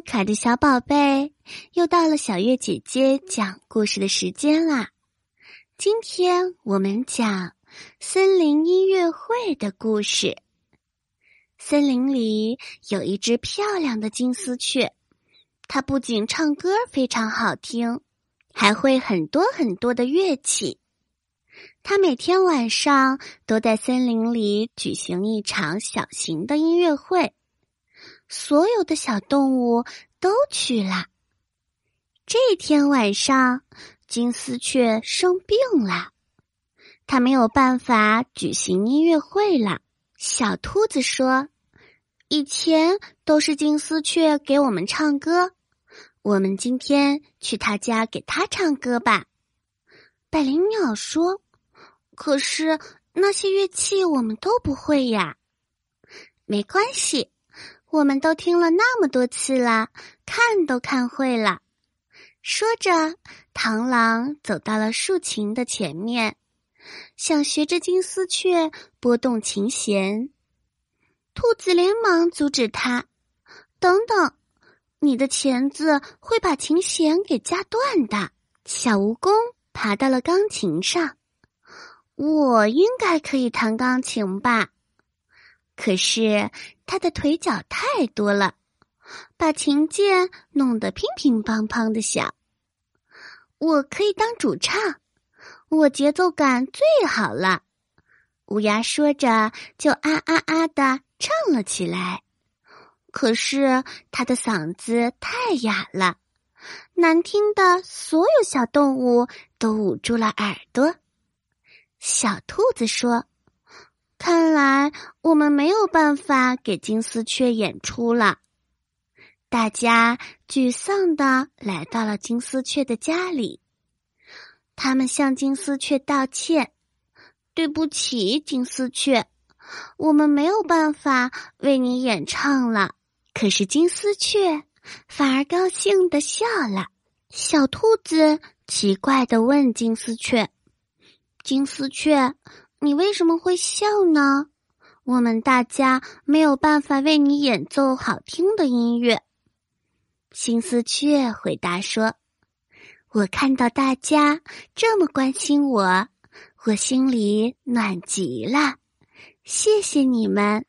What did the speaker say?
卡的小宝贝，又到了小月姐姐讲故事的时间啦！今天我们讲森林音乐会的故事。森林里有一只漂亮的金丝雀，它不仅唱歌非常好听，还会很多很多的乐器。它每天晚上都在森林里举行一场小型的音乐会。所有的小动物都去了。这天晚上，金丝雀生病了，它没有办法举行音乐会了。小兔子说：“以前都是金丝雀给我们唱歌，我们今天去他家给他唱歌吧。”百灵鸟说：“可是那些乐器我们都不会呀。”没关系。我们都听了那么多次了，看都看会了。说着，螳螂走到了竖琴的前面，想学着金丝雀拨动琴弦。兔子连忙阻止他：“等等，你的钳子会把琴弦给夹断的。”小蜈蚣爬到了钢琴上，我应该可以弹钢琴吧？可是他的腿脚太多了，把琴键弄得乒乒乓乓的响。我可以当主唱，我节奏感最好了。乌鸦说着，就啊啊啊的唱了起来。可是他的嗓子太哑了，难听的所有小动物都捂住了耳朵。小兔子说。看来我们没有办法给金丝雀演出了。大家沮丧的来到了金丝雀的家里，他们向金丝雀道歉：“对不起，金丝雀，我们没有办法为你演唱了。”可是金丝雀反而高兴的笑了。小兔子奇怪的问金丝雀：“金丝雀。”你为什么会笑呢？我们大家没有办法为你演奏好听的音乐。金丝雀回答说：“我看到大家这么关心我，我心里暖极了。谢谢你们。”